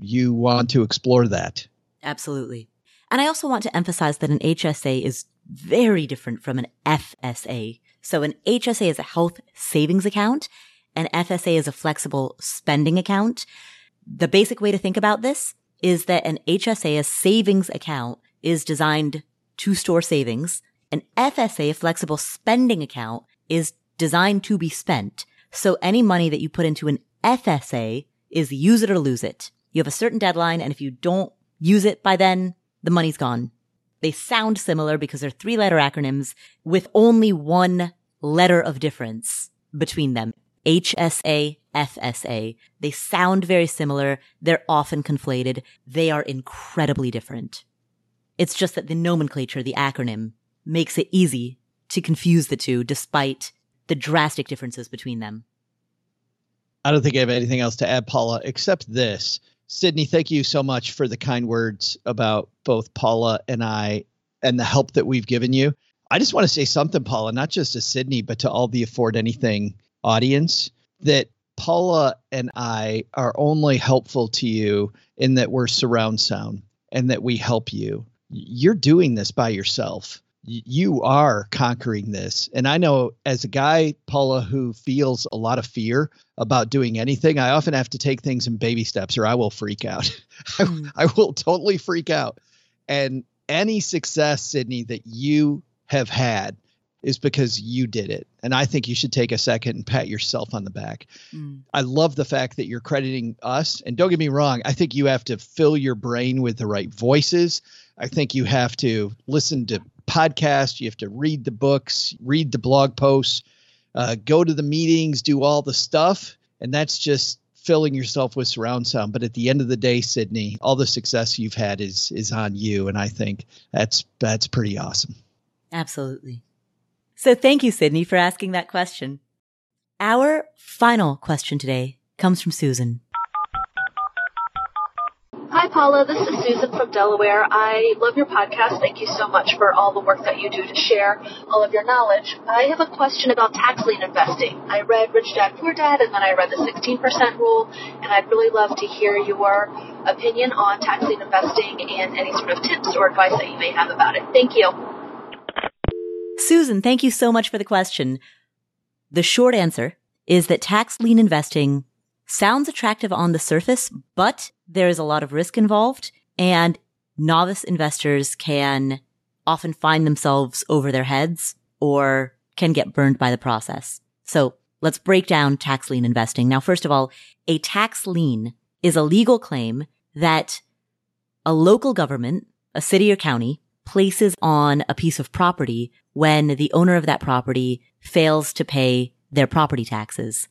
you want to explore that. Absolutely. And I also want to emphasize that an HSA is very different from an FSA. So an HSA is a health savings account an FSA is a flexible spending account. The basic way to think about this is that an HSA, a savings account, is designed to store savings. An FSA, a flexible spending account, is designed to be spent. So any money that you put into an FSA is use it or lose it. You have a certain deadline, and if you don't use it by then, the money's gone. They sound similar because they're three letter acronyms with only one letter of difference between them. HSA, FSA. They sound very similar. They're often conflated. They are incredibly different. It's just that the nomenclature, the acronym, makes it easy to confuse the two despite the drastic differences between them. I don't think I have anything else to add, Paula, except this. Sydney, thank you so much for the kind words about both Paula and I and the help that we've given you. I just want to say something, Paula, not just to Sydney, but to all the Afford Anything audience that Paula and I are only helpful to you in that we're surround sound. and that we help you. You're doing this by yourself. You are conquering this. And I know as a guy, Paula, who feels a lot of fear about doing anything, I often have to take things in baby steps or I will freak out. Mm. I, I will totally freak out. And any success, Sydney, that you have had is because you did it. And I think you should take a second and pat yourself on the back. Mm. I love the fact that you're crediting us. And don't get me wrong, I think you have to fill your brain with the right voices. I think you have to listen to podcasts, you have to read the books, read the blog posts, uh, go to the meetings, do all the stuff. And that's just filling yourself with surround sound. But at the end of the day, Sydney, all the success you've had is is on you. And I think that's that's pretty awesome. Absolutely. So thank you, Sydney, for asking that question. Our final question today comes from Susan. Hi, Paula. This is Susan from Delaware. I love your podcast. Thank you so much for all the work that you do to share all of your knowledge. I have a question about tax lien investing. I read Rich Dad Poor Dad, and then I read the 16% rule, and I'd really love to hear your opinion on tax lien investing and any sort of tips or advice that you may have about it. Thank you. Susan, thank you so much for the question. The short answer is that tax lien investing sounds attractive on the surface, but there is a lot of risk involved and novice investors can often find themselves over their heads or can get burned by the process. So let's break down tax lien investing. Now, first of all, a tax lien is a legal claim that a local government, a city or county places on a piece of property when the owner of that property fails to pay their property taxes.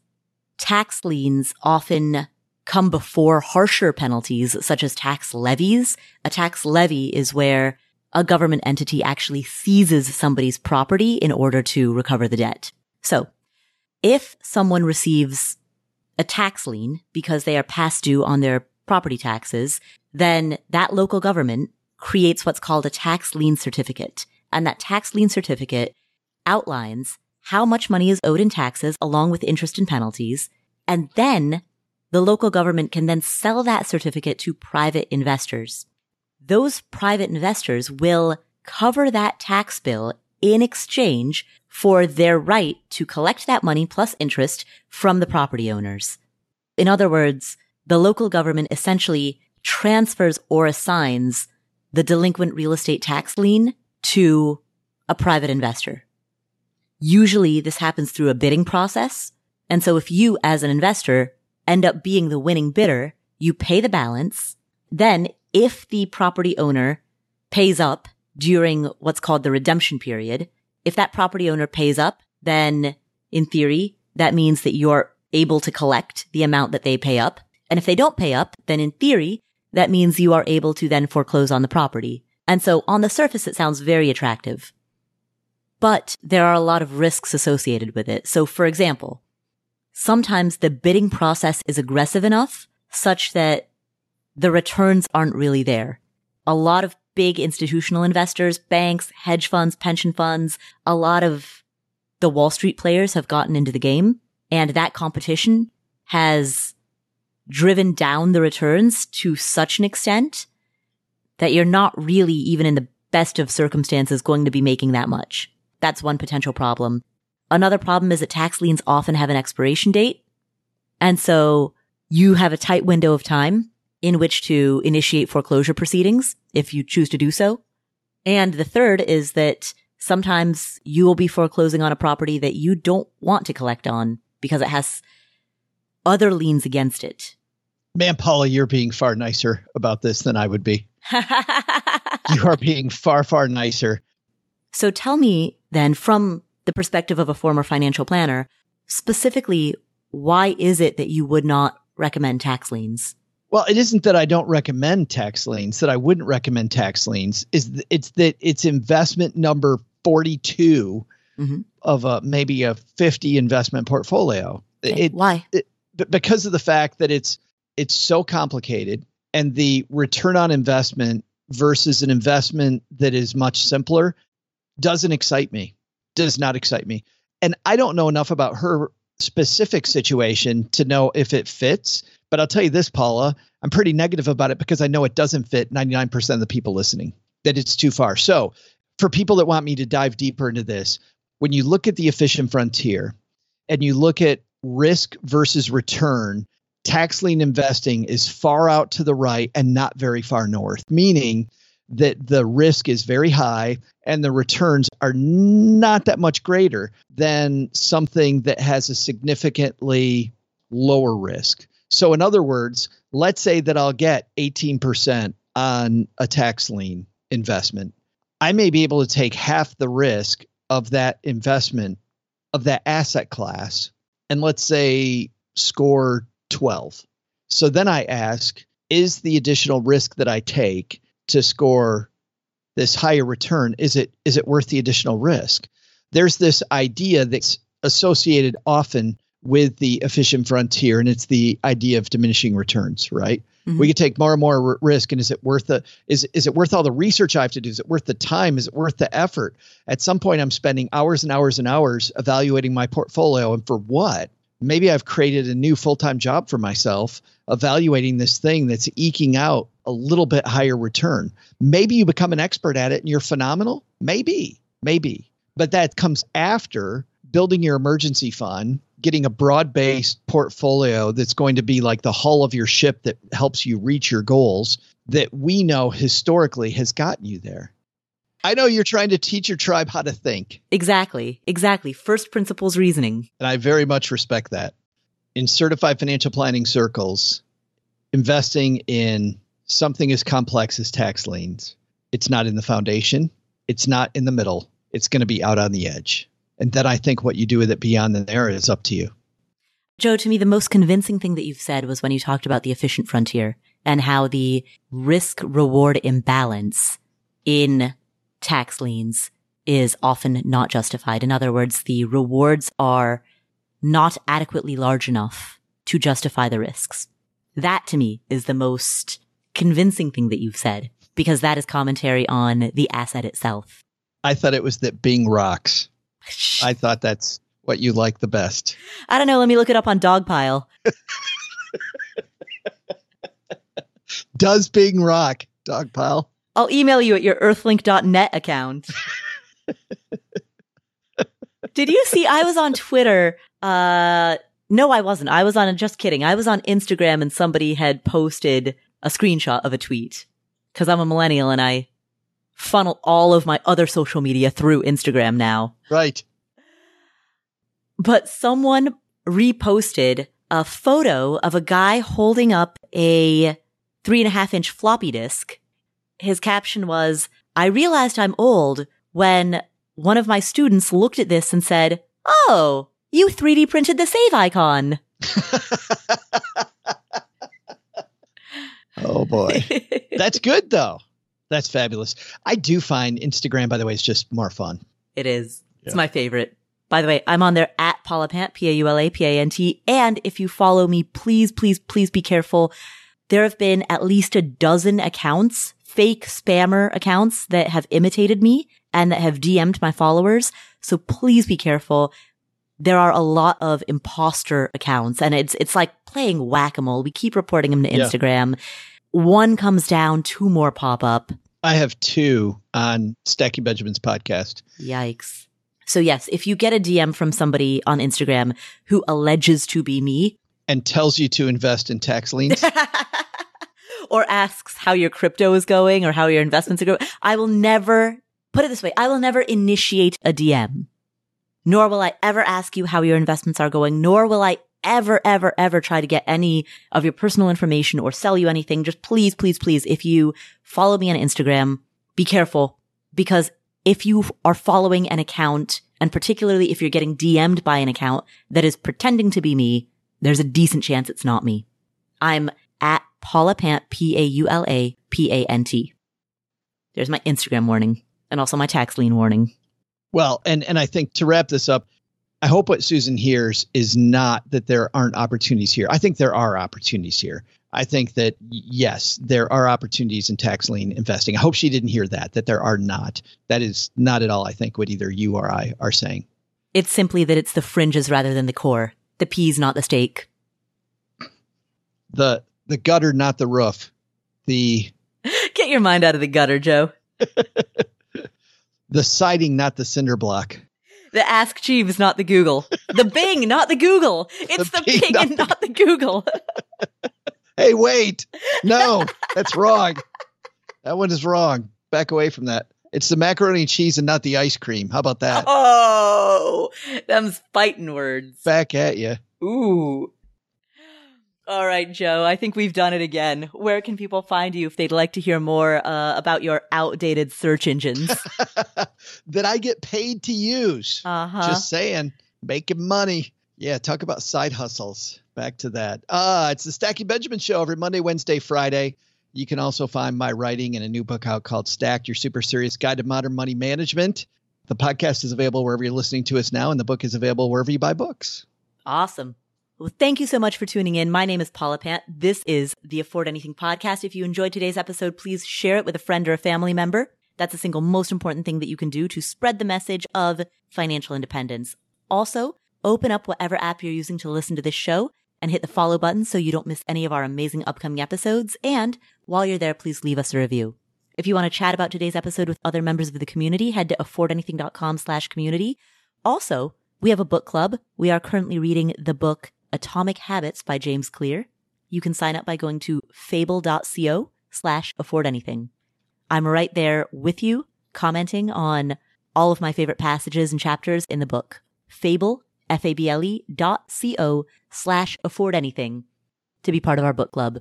Tax liens often come before harsher penalties such as tax levies. A tax levy is where a government entity actually seizes somebody's property in order to recover the debt. So if someone receives a tax lien because they are past due on their property taxes, then that local government creates what's called a tax lien certificate. And that tax lien certificate outlines how much money is owed in taxes along with interest and penalties. And then the local government can then sell that certificate to private investors. Those private investors will cover that tax bill in exchange for their right to collect that money plus interest from the property owners. In other words, the local government essentially transfers or assigns the delinquent real estate tax lien to a private investor. Usually this happens through a bidding process. And so if you as an investor end up being the winning bidder, you pay the balance. Then if the property owner pays up during what's called the redemption period, if that property owner pays up, then in theory, that means that you're able to collect the amount that they pay up. And if they don't pay up, then in theory, that means you are able to then foreclose on the property. And so on the surface, it sounds very attractive. But there are a lot of risks associated with it. So for example, sometimes the bidding process is aggressive enough such that the returns aren't really there. A lot of big institutional investors, banks, hedge funds, pension funds, a lot of the Wall Street players have gotten into the game and that competition has driven down the returns to such an extent that you're not really even in the best of circumstances going to be making that much. That's one potential problem. Another problem is that tax liens often have an expiration date. And so you have a tight window of time in which to initiate foreclosure proceedings if you choose to do so. And the third is that sometimes you will be foreclosing on a property that you don't want to collect on because it has other liens against it. Man, Paula, you're being far nicer about this than I would be. you are being far, far nicer. So tell me then, from the perspective of a former financial planner, specifically, why is it that you would not recommend tax liens? Well, it isn't that I don't recommend tax liens, that I wouldn't recommend tax liens. Is it's that it's investment number 42 mm-hmm. of a maybe a 50 investment portfolio. Okay. It, Why? It, because of the fact that it's it's so complicated and the return on investment versus an investment that is much simpler doesn't excite me does not excite me and i don't know enough about her specific situation to know if it fits But I'll tell you this, Paula, I'm pretty negative about it because I know it doesn't fit 99% of the people listening, that it's too far. So, for people that want me to dive deeper into this, when you look at the efficient frontier and you look at risk versus return, tax lien investing is far out to the right and not very far north, meaning that the risk is very high and the returns are not that much greater than something that has a significantly lower risk. So, in other words, let's say that I'll get 18% on a tax lien investment. I may be able to take half the risk of that investment, of that asset class, and let's say score 12. So then I ask, is the additional risk that I take to score this higher return is it is it worth the additional risk? There's this idea that's associated often with the efficient frontier and it's the idea of diminishing returns right? Mm-hmm. we could take more and more risk and is it worth the is is it worth all the research i have to do? Is it worth the time? Is it worth the effort? At some point i'm spending hours and hours and hours evaluating my portfolio and for what? Maybe i've created a new full-time job for myself evaluating this thing that's eking out a little bit higher return. Maybe you become an expert at it and you're phenomenal. Maybe, maybe. But that comes after building your emergency fund, getting a broad based portfolio that's going to be like the hull of your ship that helps you reach your goals that we know historically has gotten you there. I know you're trying to teach your tribe how to think. Exactly. Exactly. First principles reasoning. And I very much respect that. In certified financial planning circles, investing in something as complex as tax liens. It's not in the foundation, it's not in the middle, it's going to be out on the edge. And then I think what you do with it beyond the there is up to you. Joe, to me, the most convincing thing that you've said was when you talked about the efficient frontier and how the risk reward imbalance in tax liens is often not justified. In other words, the rewards are not adequately large enough to justify the risks. That to me is the most convincing thing that you've said because that is commentary on the asset itself. I thought it was that Bing rocks. I thought that's what you like the best. I don't know. Let me look it up on Dogpile. Does Bing rock, Dogpile? I'll email you at your earthlink.net account. Did you see? I was on Twitter. Uh, no, I wasn't. I was on, just kidding. I was on Instagram and somebody had posted a screenshot of a tweet because I'm a millennial and I funnel all of my other social media through Instagram now. Right. But someone reposted a photo of a guy holding up a three and a half inch floppy disk. His caption was, I realized I'm old when one of my students looked at this and said, Oh, you 3D printed the save icon. Oh boy. That's good though. That's fabulous. I do find Instagram, by the way, is just more fun. It is. Yeah. It's my favorite. By the way, I'm on there at Paula Pant, P-A-U-L-A-P-A-N-T. And if you follow me, please, please, please be careful. There have been at least a dozen accounts, fake spammer accounts that have imitated me and that have DM'd my followers. So please be careful. There are a lot of imposter accounts and it's, it's like playing whack-a-mole. We keep reporting them to yeah. Instagram. One comes down, two more pop up. I have two on Stacking Benjamins podcast. Yikes. So yes, if you get a DM from somebody on Instagram who alleges to be me and tells you to invest in tax liens or asks how your crypto is going or how your investments are going, I will never put it this way. I will never initiate a DM, nor will I ever ask you how your investments are going, nor will I ever, ever, ever try to get any of your personal information or sell you anything, just please, please, please, if you follow me on Instagram, be careful because if you are following an account and particularly if you're getting DM'd by an account that is pretending to be me, there's a decent chance it's not me. I'm at Paula Pant, P-A-U-L-A-P-A-N-T. There's my Instagram warning and also my tax lien warning. Well, and, and I think to wrap this up, I hope what Susan hears is not that there aren't opportunities here. I think there are opportunities here. I think that yes, there are opportunities in tax lien investing. I hope she didn't hear that, that there are not. That is not at all, I think, what either you or I are saying. It's simply that it's the fringes rather than the core. The peas, not the steak. The the gutter, not the roof. The Get your mind out of the gutter, Joe. the siding, not the cinder block. The Ask Jeeves, not the Google. The Bing, not the Google. It's the, The Bing, Bing, not and not the Google. Hey, wait. No, that's wrong. That one is wrong. Back away from that. It's the macaroni and cheese and not the ice cream. How about that? oh, them's fighting words. Back at you. Ooh. All right, Joe. I think we've done it again. Where can people find you if they'd like to hear more uh, about your outdated search engines? that I get paid to use. Uh huh. Just saying, making money. Yeah, talk about side hustles. Back to that. Uh, it's the Stacking Benjamins Show every Monday, Wednesday, Friday. You can also find my writing in a new book out called Stacked Your Super Serious Guide to Modern Money Management. The podcast is available wherever you're listening to us now, and the book is available wherever you buy books. Awesome. Well, thank you so much for tuning in. My name is Paula Pant. This is the Afford Anything podcast. If you enjoyed today's episode, please share it with a friend or a family member. That's the single most important thing that you can do to spread the message of financial independence. Also, open up whatever app you're using to listen to this show and hit the follow button so you don't miss any of our amazing upcoming episodes. And while you're there, please leave us a review. If you want to chat about today's episode with other members of the community, head to affordanything.com slash community. Also, we have a book club. We are currently reading the book Atomic Habits by James Clear. You can sign up by going to fable.co slash affordanything. I'm right there with you, commenting on all of my favorite passages and chapters in the book. Fable, F-A-B-L-E dot C-O slash affordanything to be part of our book club.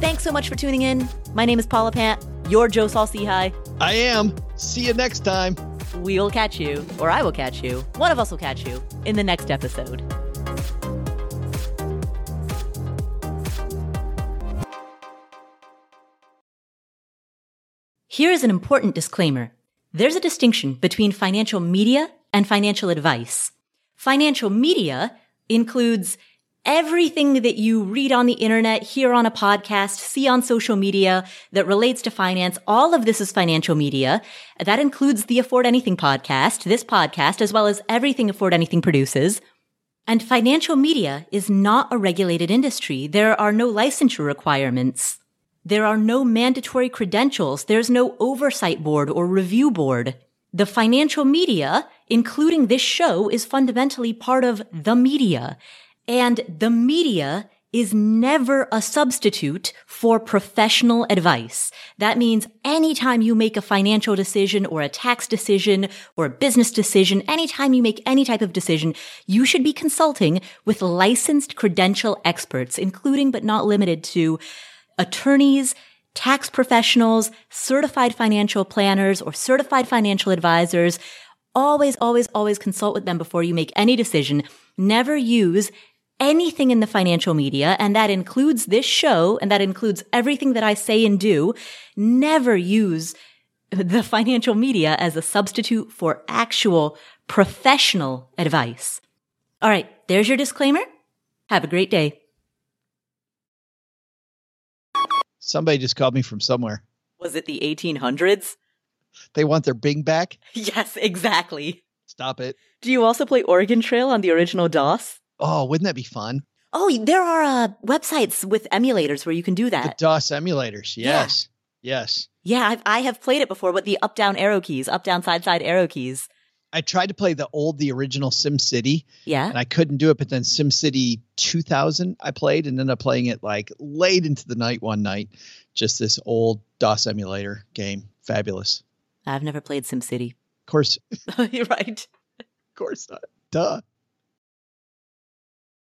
Thanks so much for tuning in. My name is Paula Pant. You're Joe Saul-Sehy. I am. See you next time. We will catch you, or I will catch you. One of us will catch you in the next episode. Here is an important disclaimer. There's a distinction between financial media and financial advice. Financial media includes everything that you read on the internet, hear on a podcast, see on social media that relates to finance. All of this is financial media. That includes the Afford Anything podcast, this podcast, as well as everything Afford Anything produces. And financial media is not a regulated industry. There are no licensure requirements. There are no mandatory credentials. There's no oversight board or review board. The financial media, including this show, is fundamentally part of the media. And the media is never a substitute for professional advice. That means anytime you make a financial decision or a tax decision or a business decision, anytime you make any type of decision, you should be consulting with licensed credential experts, including but not limited to attorneys, tax professionals, certified financial planners, or certified financial advisors. Always, always, always consult with them before you make any decision. Never use anything in the financial media, and that includes this show, and that includes everything that I say and do. Never use the financial media as a substitute for actual professional advice. All right, there's your disclaimer. Have a great day. Somebody just called me from somewhere. Was it the 1800s? They want their Bing back. Yes, exactly. Stop it. Do you also play Oregon Trail on the original DOS? Oh, wouldn't that be fun? Oh, there are uh, websites with emulators where you can do that. The. DOS emulators. Yes. Yes. yeah, I've, I have played it before with the up down arrow keys, up down side side arrow keys. I tried to play the old, the original Sim City, Yeah. and I couldn't do it. But then Sim City 2000, I played and ended up playing it like late into the night one night. Just this old DOS emulator game. Fabulous. I've never played SimCity. Of course, You're right. of course not. Duh.